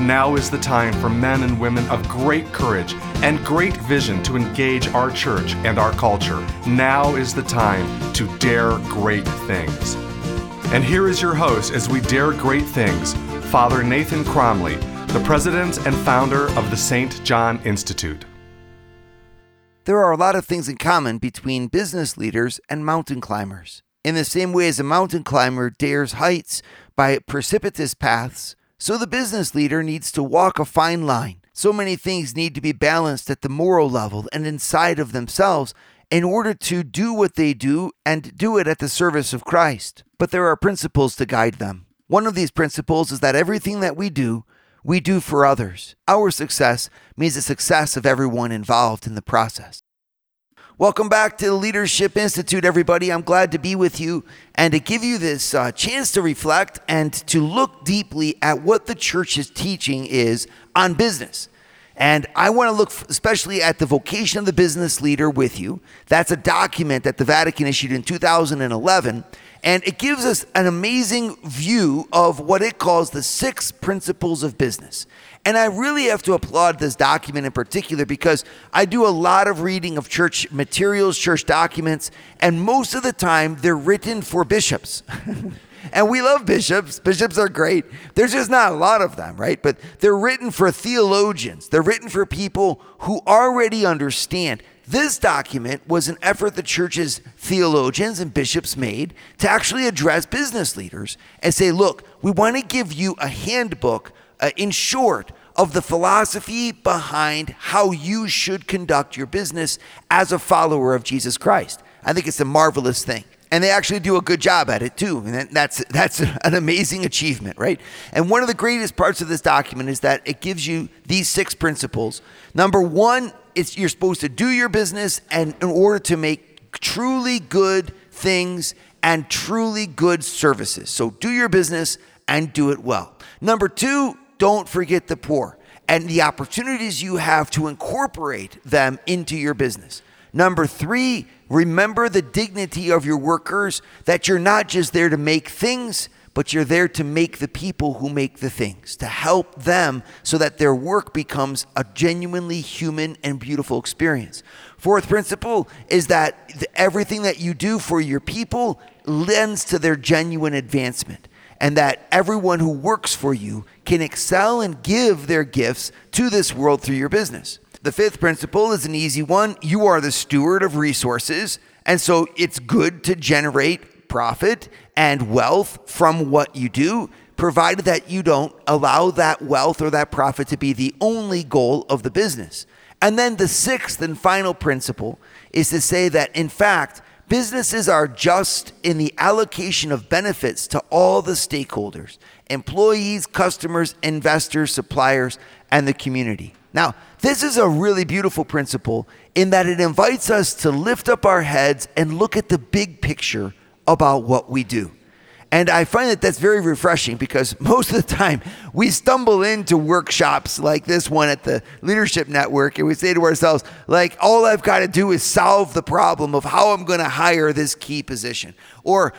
Now is the time for men and women of great courage and great vision to engage our church and our culture. Now is the time to dare great things. And here is your host as we dare great things, Father Nathan Cromly, the president and founder of the St. John Institute. There are a lot of things in common between business leaders and mountain climbers. In the same way as a mountain climber dares heights by precipitous paths, so the business leader needs to walk a fine line. So many things need to be balanced at the moral level and inside of themselves in order to do what they do and do it at the service of Christ. But there are principles to guide them. One of these principles is that everything that we do we do for others. Our success means the success of everyone involved in the process. Welcome back to the Leadership Institute, everybody. I'm glad to be with you and to give you this uh, chance to reflect and to look deeply at what the church's teaching is on business. And I want to look especially at the vocation of the business leader with you. That's a document that the Vatican issued in 2011. And it gives us an amazing view of what it calls the six principles of business. And I really have to applaud this document in particular because I do a lot of reading of church materials, church documents, and most of the time they're written for bishops. and we love bishops. Bishops are great. There's just not a lot of them, right? But they're written for theologians, they're written for people who already understand this document was an effort the church's theologians and bishops made to actually address business leaders and say, look, we want to give you a handbook, uh, in short, of the philosophy behind how you should conduct your business as a follower of Jesus Christ. I think it's a marvelous thing. And they actually do a good job at it too. And that's that's an amazing achievement, right? And one of the greatest parts of this document is that it gives you these six principles. Number 1 it's you're supposed to do your business and in order to make truly good things and truly good services. So do your business and do it well. Number 2, don't forget the poor and the opportunities you have to incorporate them into your business. Number 3, remember the dignity of your workers that you're not just there to make things, but you're there to make the people who make the things, to help them so that their work becomes a genuinely human and beautiful experience. Fourth principle is that everything that you do for your people lends to their genuine advancement and that everyone who works for you can excel and give their gifts to this world through your business. The fifth principle is an easy one. You are the steward of resources, and so it's good to generate profit and wealth from what you do, provided that you don't allow that wealth or that profit to be the only goal of the business. And then the sixth and final principle is to say that, in fact, businesses are just in the allocation of benefits to all the stakeholders employees, customers, investors, suppliers, and the community. Now, this is a really beautiful principle in that it invites us to lift up our heads and look at the big picture about what we do. And I find that that's very refreshing because most of the time we stumble into workshops like this one at the Leadership Network and we say to ourselves, like, all I've got to do is solve the problem of how I'm going to hire this key position. Or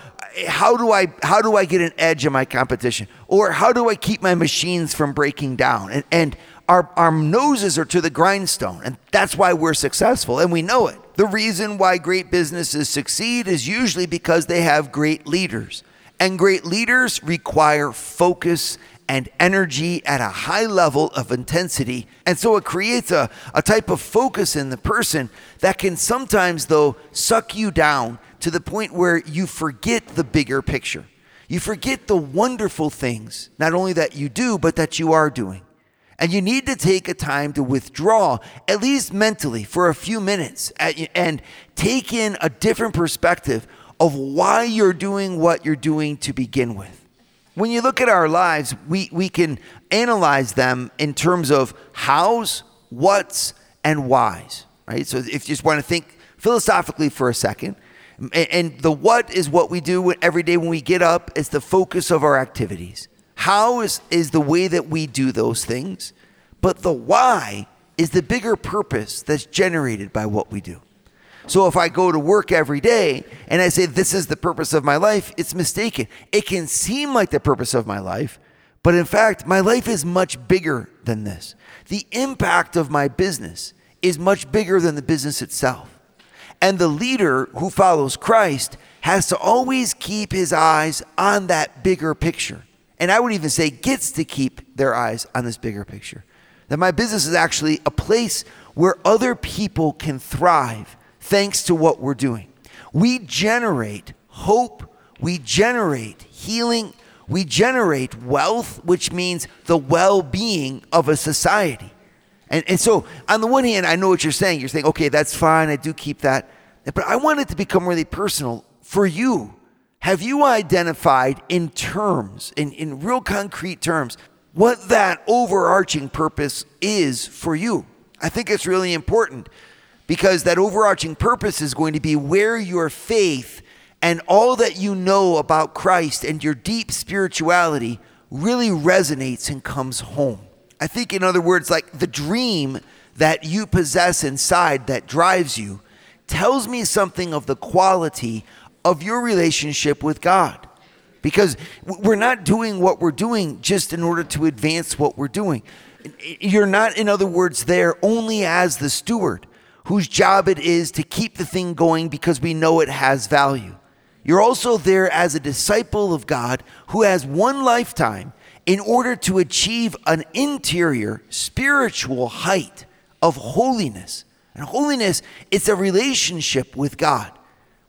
how do I how do I get an edge in my competition? Or how do I keep my machines from breaking down? And and our, our noses are to the grindstone, and that's why we're successful, and we know it. The reason why great businesses succeed is usually because they have great leaders. And great leaders require focus and energy at a high level of intensity. And so it creates a, a type of focus in the person that can sometimes, though, suck you down to the point where you forget the bigger picture. You forget the wonderful things, not only that you do, but that you are doing. And you need to take a time to withdraw, at least mentally, for a few minutes and take in a different perspective of why you're doing what you're doing to begin with. When you look at our lives, we, we can analyze them in terms of hows, whats, and whys, right? So if you just want to think philosophically for a second, And the what is what we do every day when we get up. It's the focus of our activities. How is, is the way that we do those things. But the why is the bigger purpose that's generated by what we do. So if I go to work every day and I say, this is the purpose of my life, it's mistaken. It can seem like the purpose of my life, but in fact, my life is much bigger than this. The impact of my business is much bigger than the business itself. And the leader who follows Christ has to always keep his eyes on that bigger picture. And I would even say gets to keep their eyes on this bigger picture. That my business is actually a place where other people can thrive thanks to what we're doing. We generate hope, we generate healing, we generate wealth, which means the well being of a society. And, and so, on the one hand, I know what you're saying. You're saying, okay, that's fine, I do keep that. But I want it to become really personal for you. Have you identified in terms, in, in real concrete terms, what that overarching purpose is for you? I think it's really important because that overarching purpose is going to be where your faith and all that you know about Christ and your deep spirituality really resonates and comes home. I think, in other words, like the dream that you possess inside that drives you tells me something of the quality of your relationship with God. Because we're not doing what we're doing just in order to advance what we're doing. You're not, in other words, there only as the steward whose job it is to keep the thing going because we know it has value. You're also there as a disciple of God who has one lifetime in order to achieve an interior spiritual height of holiness. And holiness, it's a relationship with God.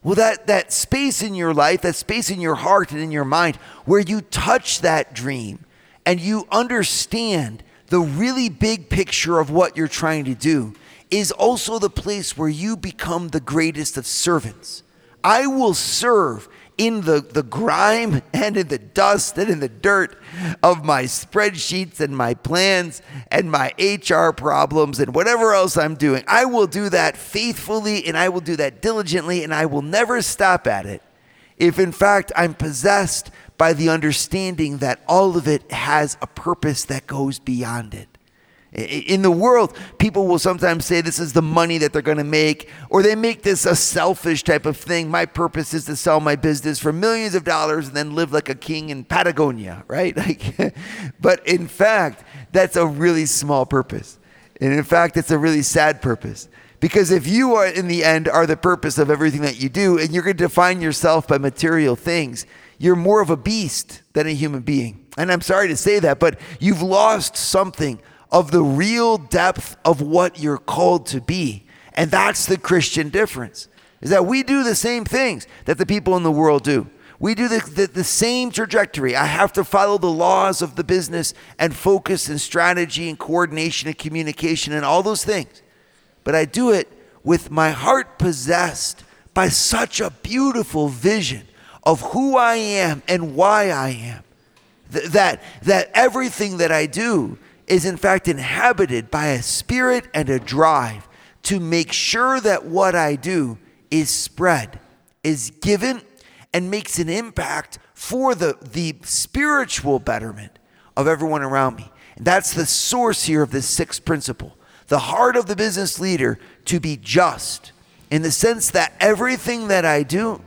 Well, that, that space in your life, that space in your heart and in your mind where you touch that dream and you understand the really big picture of what you're trying to do is also the place where you become the greatest of servants. I will serve in the, the grime and in the dust and in the dirt of my spreadsheets and my plans and my HR problems and whatever else I'm doing. I will do that faithfully and I will do that diligently and I will never stop at it if, in fact, I'm possessed by the understanding that all of it has a purpose that goes beyond it. In the world, people will sometimes say this is the money that they're going to make, or they make this a selfish type of thing. My purpose is to sell my business for millions of dollars and then live like a king in Patagonia, right? Like, but in fact, that's a really small purpose. And in fact, it's a really sad purpose. Because if you are, in the end, are the purpose of everything that you do, and you're going to define yourself by material things, you're more of a beast than a human being. And I'm sorry to say that, but you've lost something of the real depth of what you're called to be. And that's the Christian difference. Is that we do the same things that the people in the world do. We do the, the, the, same trajectory. I have to follow the laws of the business and focus and strategy and coordination and communication and all those things. But I do it with my heart possessed by such a beautiful vision of who I am and why I am. Th- that, that everything that I do is in fact inhabited by a spirit and a drive to make sure that what I do is spread, is given, and makes an impact for the, the spiritual betterment of everyone around me. And that's the source here of this sixth principle. The heart of the business leader to be just in the sense that everything that I do,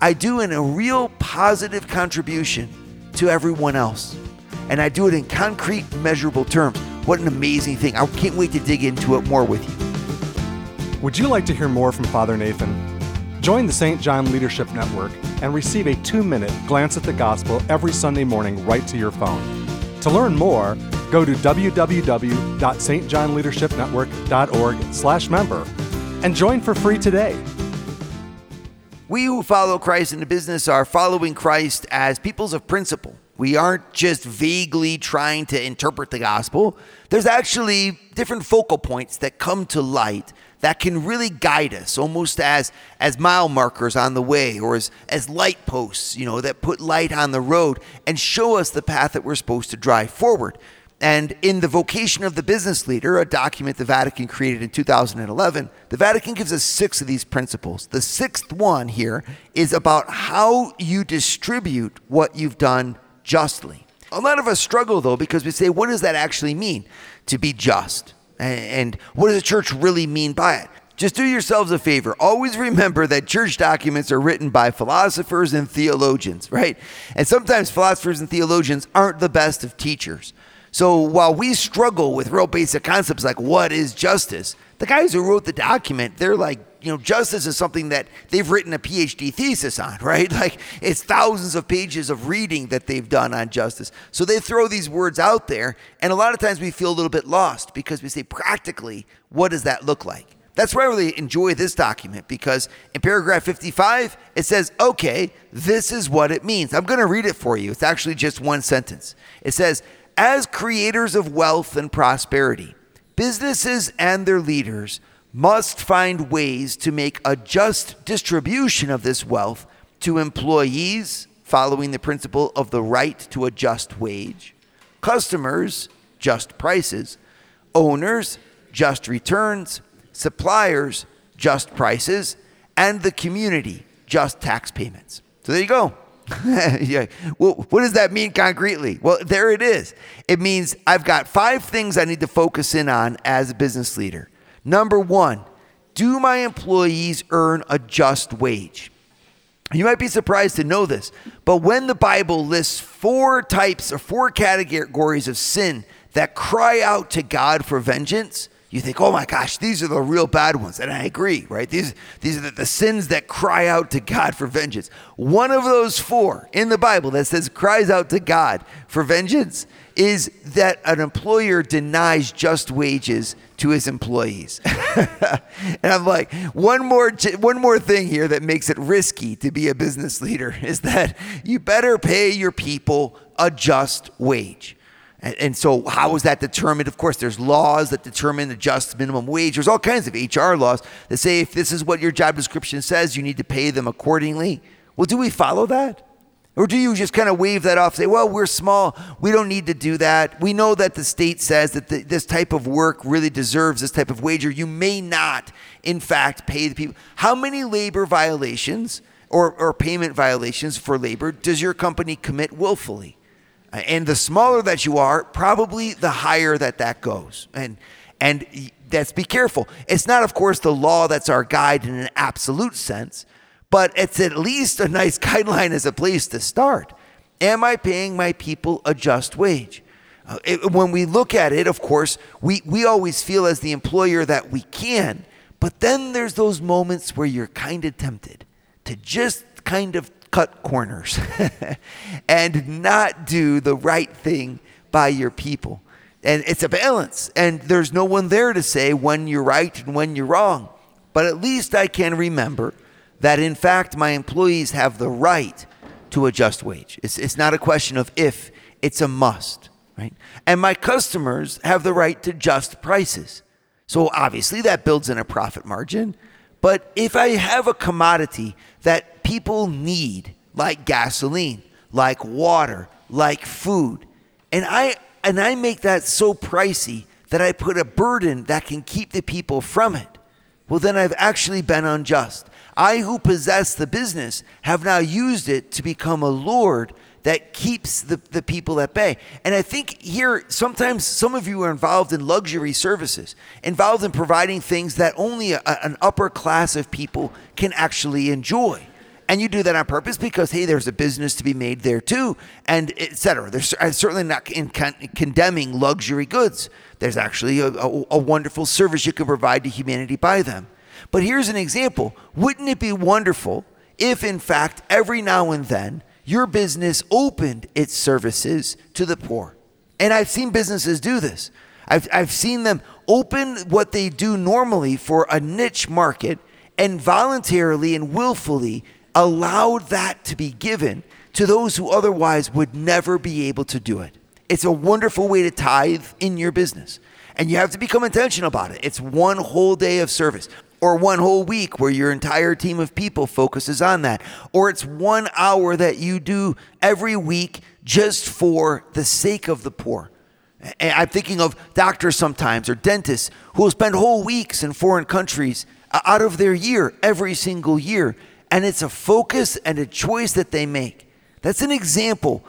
I do in a real positive contribution to everyone else and I do it in concrete, measurable terms. What an amazing thing. I can't wait to dig into it more with you. Would you like to hear more from Father Nathan? Join the St. John Leadership Network and receive a two minute glance at the gospel every Sunday morning right to your phone. To learn more, go to www.stjohnleadershipnetwork.org slash member and join for free today. We who follow Christ in the business are following Christ as peoples of principle we aren't just vaguely trying to interpret the gospel. There's actually different focal points that come to light that can really guide us almost as as mile markers on the way or as as light posts, you know, that put light on the road and show us the path that we're supposed to drive forward. And in the vocation of the business leader, a document the Vatican created in 2011, the Vatican gives us six of these principles. The sixth one here is about how you distribute what you've done justly. A lot of us struggle though because we say, what does that actually mean to be just? And what does the church really mean by it? Just do yourselves a favor. Always remember that church documents are written by philosophers and theologians, right? And sometimes philosophers and theologians aren't the best of teachers. So while we struggle with real basic concepts like what is justice, the guys who wrote the document, they're like, you know, justice is something that they've written a PhD thesis on, right? Like it's thousands of pages of reading that they've done on justice. So they throw these words out there, and a lot of times we feel a little bit lost because we say, practically, what does that look like? That's why I really enjoy this document because in paragraph 55, it says, okay, this is what it means. I'm going to read it for you. It's actually just one sentence. It says, as creators of wealth and prosperity, businesses and their leaders must find ways to make a just distribution of this wealth to employees, following the principle of the right to a just wage, customers, just prices, owners, just returns, suppliers, just prices, and the community, just tax payments. So there you go. yeah. Well, what does that mean concretely? Well, there it is. It means I've got five things I need to focus in on as a business leader. Number one, do my employees earn a just wage? You might be surprised to know this, but when the Bible lists four types or four categories of sin that cry out to God for vengeance, you think, oh my gosh, these are the real bad ones. And I agree, right? These, these are the, the, sins that cry out to God for vengeance. One of those four in the Bible that says cries out to God for vengeance is that an employer denies just wages to his employees. and I'm like, one more, one more thing here that makes it risky to be a business leader is that you better pay your people a just wage. And, and so, how is that determined? Of course, there's laws that determine the just minimum wage. There's all kinds of HR laws that say if this is what your job description says, you need to pay them accordingly. Well, do we follow that? Or do you just kind of wave that off, say, well, we're small, we don't need to do that. We know that the state says that the, this type of work really deserves this type of wage, or you may not, in fact, pay the people. How many labor violations or, or payment violations for labor does your company commit willfully? And the smaller that you are, probably the higher that that goes. And and that's be careful. It's not, of course, the law that's our guide in an absolute sense, but it's at least a nice guideline as a place to start. Am I paying my people a just wage? Uh, it, when we look at it, of course, we, we always feel as the employer that we can, but then there's those moments where you're kind of tempted to just kind of cut corners and not do the right thing by your people. And it's a balance. And there's no one there to say when you're right and when you're wrong. But at least I can remember that, in fact, my employees have the right to a just wage. It's, it's not a question of if, it's a must, right? And my customers have the right to just prices. So obviously that builds in a profit margin. But if I have a commodity that people need, like gasoline, like water, like food. And I and I make that so pricey that I put a burden that can keep the people from it. Well, then I've actually been unjust. I, who possess the business, have now used it to become a lord that keeps the, the people at bay. And I think here, sometimes some of you are involved in luxury services, involved in providing things that only a, an upper class of people can actually enjoy. And you do that on purpose because hey there's a business to be made there too and etc there's I'm certainly not in con- condemning luxury goods. There's actually a, a, a wonderful service you can provide to humanity by them but here's an example wouldn't it be wonderful if in fact every now and then your business opened its services to the poor and i've seen businesses do this i've, I've seen them open what they do normally for a niche market and voluntarily and willfully allowed that to be given to those who otherwise would never be able to do it. It's a wonderful way to tithe in your business. And you have to become intentional about it. It's one whole day of service or one whole week where your entire team of people focuses on that. Or it's one hour that you do every week just for the sake of the poor. And I'm thinking of doctors sometimes or dentists who will spend whole weeks in foreign countries out of their year every single year. And it's a focus and a choice that they make. That's an example.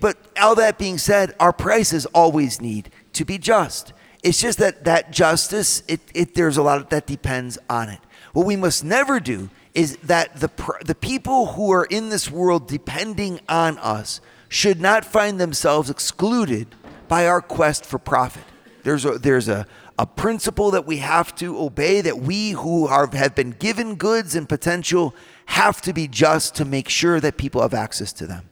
But all that being said, our prices always need to be just. It's just that that justice, it, it, there's a lot that depends on it. What we must never do is that the, the people who are in this world depending on us should not find themselves excluded by our quest for profit. There's a, there's a, a principle that we have to obey that we who are, have been given goods and potential have to be just to make sure that people have access to them.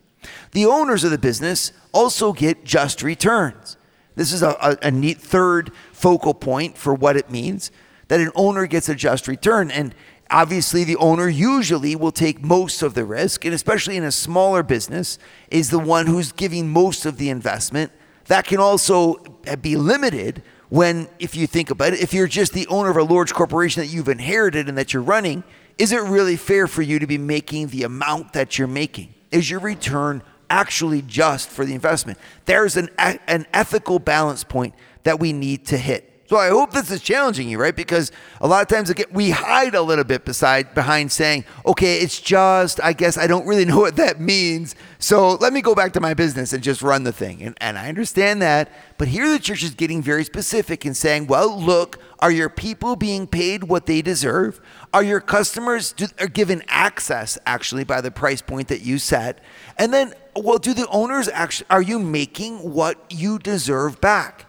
The owners of the business also get just returns. This is a, a, a neat third focal point for what it means that an owner gets a just return. And obviously the owner usually will take most of the risk and especially in a smaller business is the one who's giving most of the investment that can also be limited when if you think about it if you're just the owner of a large corporation that you've inherited and that you're running is it really fair for you to be making the amount that you're making is your return actually just for the investment there's an, an ethical balance point that we need to hit so I hope this is challenging you, right? Because a lot of times again, we hide a little bit beside behind saying, okay, it's just, I guess I don't really know what that means. So let me go back to my business and just run the thing. And, and I understand that. But here the church is getting very specific and saying, well, look, are your people being paid what they deserve? Are your customers do, are given access actually by the price point that you set? And then, well, do the owners actually, are you making what you deserve back?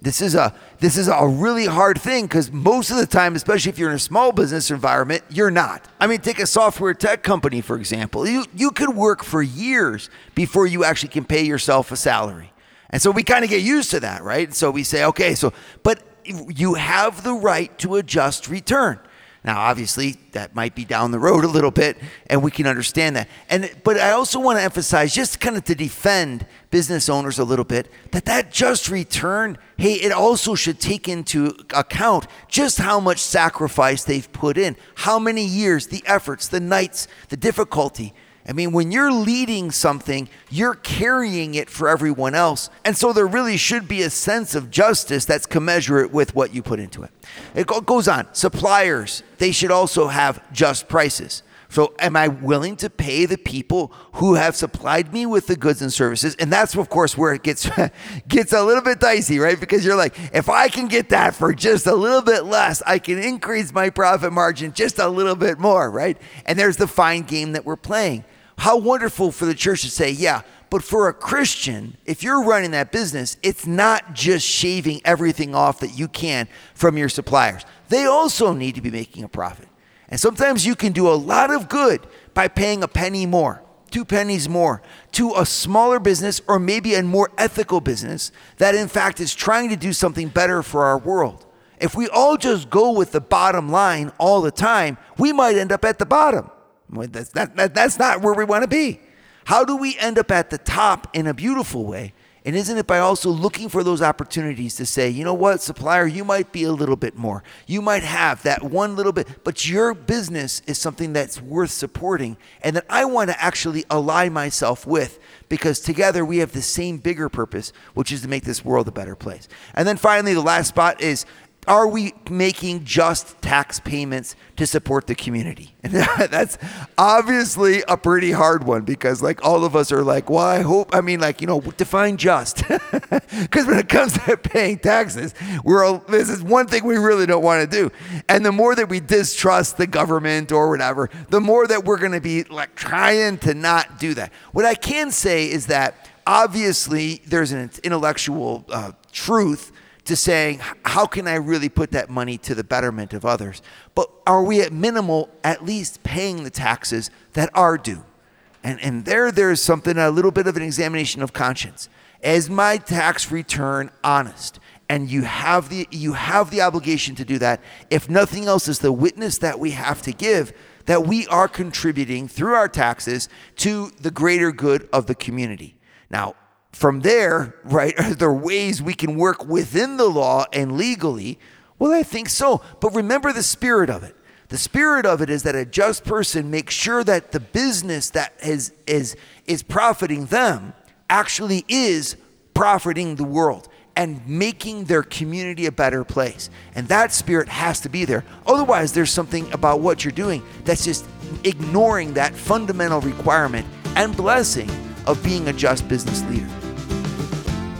This is a this is a really hard thing because most of the time, especially if you're in a small business environment, you're not. I mean, take a software tech company for example. You you could work for years before you actually can pay yourself a salary, and so we kind of get used to that, right? So we say, okay, so but you have the right to adjust return. Now, obviously, that might be down the road a little bit, and we can understand that. And but I also want to emphasize, just kind of to defend business owners a little bit, that that just return, hey, it also should take into account just how much sacrifice they've put in, how many years, the efforts, the nights, the difficulty. I mean, when you're leading something, you're carrying it for everyone else. And so there really should be a sense of justice that's commensurate with what you put into it. It goes on. Suppliers, they should also have just prices. So, am I willing to pay the people who have supplied me with the goods and services? And that's, of course, where it gets gets a little bit dicey, right? Because you're like, if I can get that for just a little bit less, I can increase my profit margin just a little bit more, right? And there's the fine game that we're playing. How wonderful for the church to say, yeah, but for a Christian, if you're running that business, it's not just shaving everything off that you can from your suppliers. They also need to be making a profit. And sometimes you can do a lot of good by paying a penny more, two pennies more to a smaller business or maybe a more ethical business that, in fact, is trying to do something better for our world. If we all just go with the bottom line all the time, we might end up at the bottom. That's, that, that, that's not where we want to be. How do we end up at the top in a beautiful way? And isn't it by also looking for those opportunities to say, you know what, supplier, you might be a little bit more. You might have that one little bit, but your business is something that's worth supporting and that I want to actually align myself with because together we have the same bigger purpose, which is to make this world a better place. And then finally, the last spot is are we making just tax payments to support the community? And that's obviously a pretty hard one because, like, all of us are like, well, I hope, I mean, like, you know, define just. Because when it comes to paying taxes, we're all, this is one thing we really don't want to do. And the more that we distrust the government or whatever, the more that we're going to be like trying to not do that. What I can say is that obviously there's an intellectual uh, truth to saying, how can I really put that money to the betterment of others? But are we at minimal at least paying the taxes that are due? And, and there, there's something, a little bit of an examination of conscience. Is my tax return honest? And you have the you have the obligation to do that. If nothing else is the witness that we have to give that we are contributing through our taxes to the greater good of the community. Now, from there, right, are there ways we can work within the law and legally? Well, I think so. But remember the spirit of it. The spirit of it is that a just person makes sure that the business that is, is, is profiting them actually is profiting the world. and making their community a better place. And that spirit has to be there. Otherwise, there's something about what you're doing that's just ignoring that fundamental requirement and blessing of being a just business leader.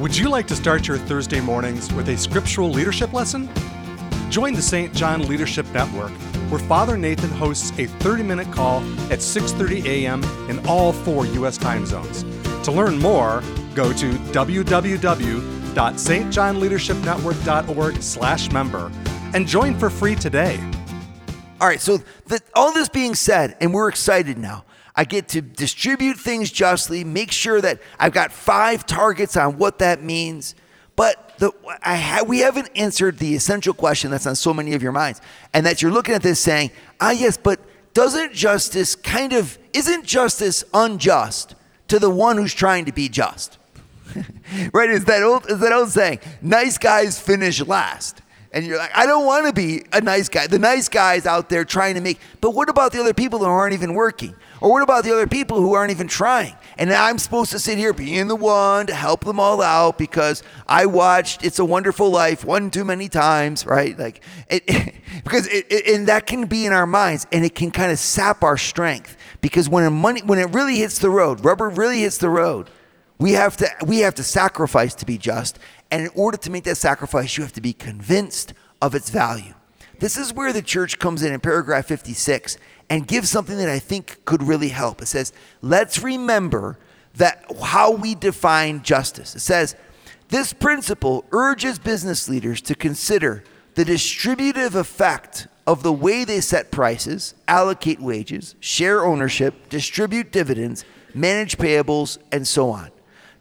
Would you like to start your Thursday mornings with a scriptural leadership lesson? Join the St. John Leadership Network, where Father Nathan hosts a 30-minute call at 6:30 a.m. in all four U.S. time zones. To learn more, go to www.stjohnleadershipnetwork.org/member and join for free today. All right, so the, all this being said, and we're excited now. I get to distribute things justly, make sure that I've got five targets on what that means. But the, I ha- we haven't answered the essential question that's on so many of your minds, and that you're looking at this saying, ah, yes, but doesn't justice kind of, isn't justice unjust to the one who's trying to be just? right? Is that old, is that old saying, nice guys finish last. And you're like, I don't want to be a nice guy. The nice guy's out there trying to make, but what about the other people who aren't even working? Or what about the other people who aren't even trying? And I'm supposed to sit here being the one to help them all out because I watched It's a Wonderful Life one too many times, right? Like, it, because it, it, and that can be in our minds and it can kind of sap our strength because when money, when it really hits the road, rubber really hits the road, we have to, we have to sacrifice to be just. And in order to make that sacrifice, you have to be convinced of its value. This is where the church comes in in paragraph 56 and gives something that I think could really help. It says, let's remember that how we define justice. It says, this principle urges business leaders to consider the distributive effect of the way they set prices, allocate wages, share ownership, distribute dividends, manage payables, and so on.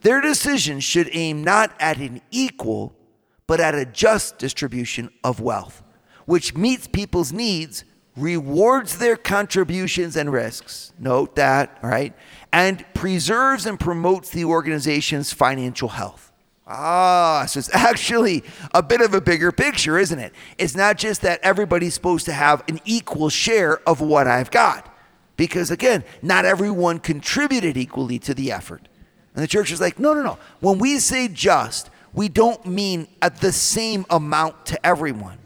Their decisions should aim not at an equal, but at a just distribution of wealth, which meets people's needs rewards their contributions and risks. Note that, all right? And preserves and promotes the organization's financial health. Ah, so it's actually a bit of a bigger picture, isn't it? It's not just that everybody's supposed to have an equal share of what I've got. Because again, not everyone contributed equally to the effort. And the church is like, no, no, no. When we say just, we don't mean at the same amount to everyone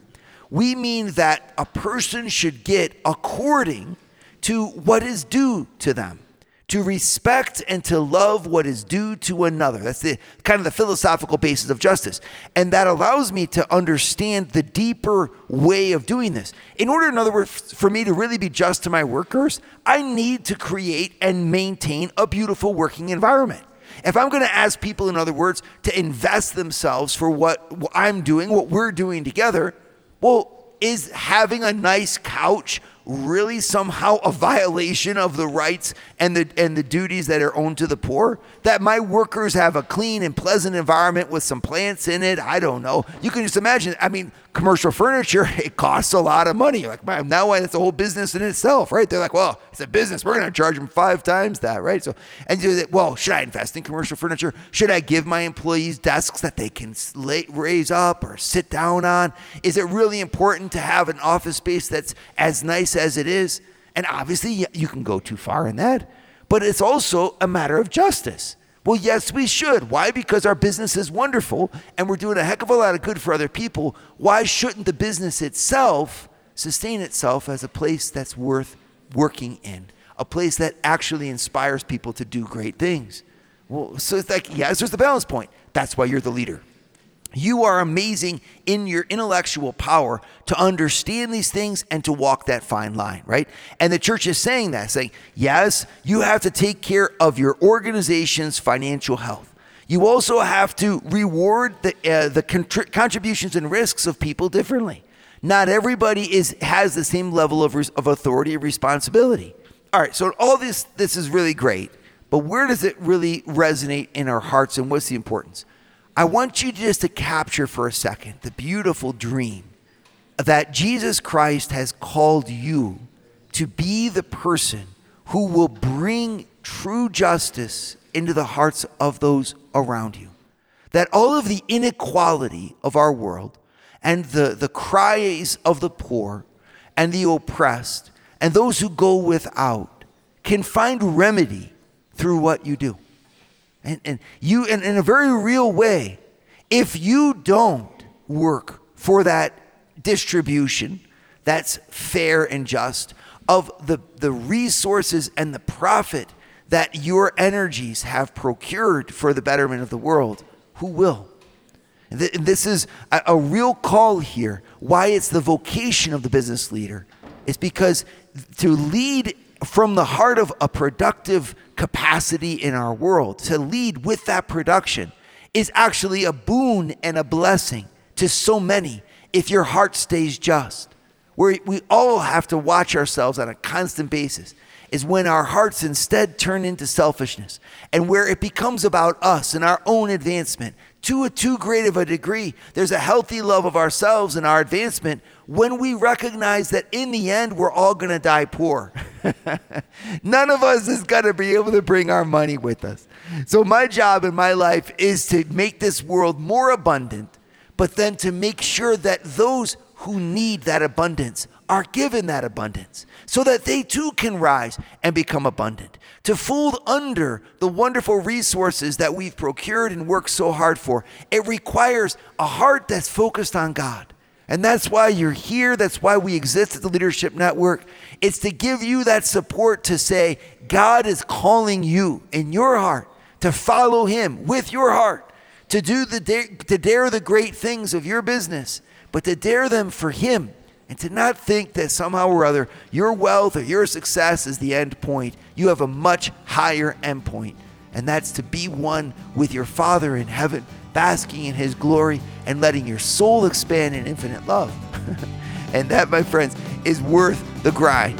we mean that a person should get according to what is due to them to respect and to love what is due to another. That's the kind of the philosophical basis of justice. And that allows me to understand the deeper way of doing this. In order, in other words, for me to really be just to my workers, I need to create and maintain a beautiful working environment. If I'm going to ask people, in other words, to invest themselves for what I'm doing, what we're doing together, well, is having a nice couch really somehow a violation of the rights and the and the duties that are owed to the poor? That my workers have a clean and pleasant environment with some plants in it? I don't know. You can just imagine. I mean, commercial furniture it costs a lot of money. Like now, that's a whole business in itself, right? They're like, well, it's a business. We're going to charge them five times that, right? So, and you well, should I invest in commercial furniture? Should I give my employees desks that they can lay, raise up or sit down on? Is it really important to have an office space that's as nice it is? And obviously, you can go too far in that, but it's also a matter of justice. Well, yes, we should. Why? Because our business is wonderful and we're doing a heck of a lot of good for other people. Why shouldn't the business itself sustain itself as a place that's worth working in? A place that actually inspires people to do great things. Well, so it's like, yes, there's the balance point. That's why you're the leader. You are amazing in your intellectual power to understand these things and to walk that fine line, right? And the church is saying that, saying, yes, you have to take care of your organization's financial health. You also have to reward the, uh, the contri- contributions and risks of people differently. Not everybody is has the same level of, res- of authority or responsibility. All right, so all this this is really great, but where does it really resonate in our hearts and what's the importance? I want you just to capture for a second the beautiful dream that Jesus Christ has called you to be the person who will bring true justice into the hearts of those around you. That all of the inequality of our world and the, the cries of the poor and the oppressed and those who go without can find remedy through what you do. And, and you, in, in a very real way, If you don't work for that distribution that's fair and just of the, the resources and the profit that your energies have procured for the betterment of the world, who will? This is a, a real call here. Why it's the vocation of the business leader is because to lead from the heart of a productive capacity in our world, to lead with that production, is actually a boon and a blessing to so many if your heart stays just. Where we all have to watch ourselves on a constant basis is when our hearts instead turn into selfishness and where it becomes about us and our own advancement to a too great of a degree. There's a healthy love of ourselves and our advancement when we recognize that in the end, we're all going to die poor. None of us is going to be able to bring our money with us. So, my job in my life is to make this world more abundant, but then to make sure that those who need that abundance are given that abundance so that they too can rise and become abundant. To fold under the wonderful resources that we've procured and worked so hard for, it requires a heart that's focused on God. And that's why you're here. That's why we exist at the Leadership Network. It's to give you that support to say, God is calling you in your heart to follow Him with your heart, to do the to dare the great things of your business, but to dare them for Him and to not think that somehow or other your wealth or your success is the end point. You have a much higher end point, and that's to be one with your Father in heaven, basking in His glory and letting your soul expand in infinite love. and that, my friends, is worth the grind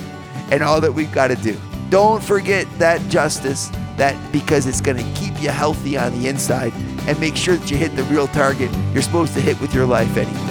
and all that we've got to do. Don't forget that justice, that because it's going to keep you healthy on the inside and make sure that you hit the real target you're supposed to hit with your life anyway.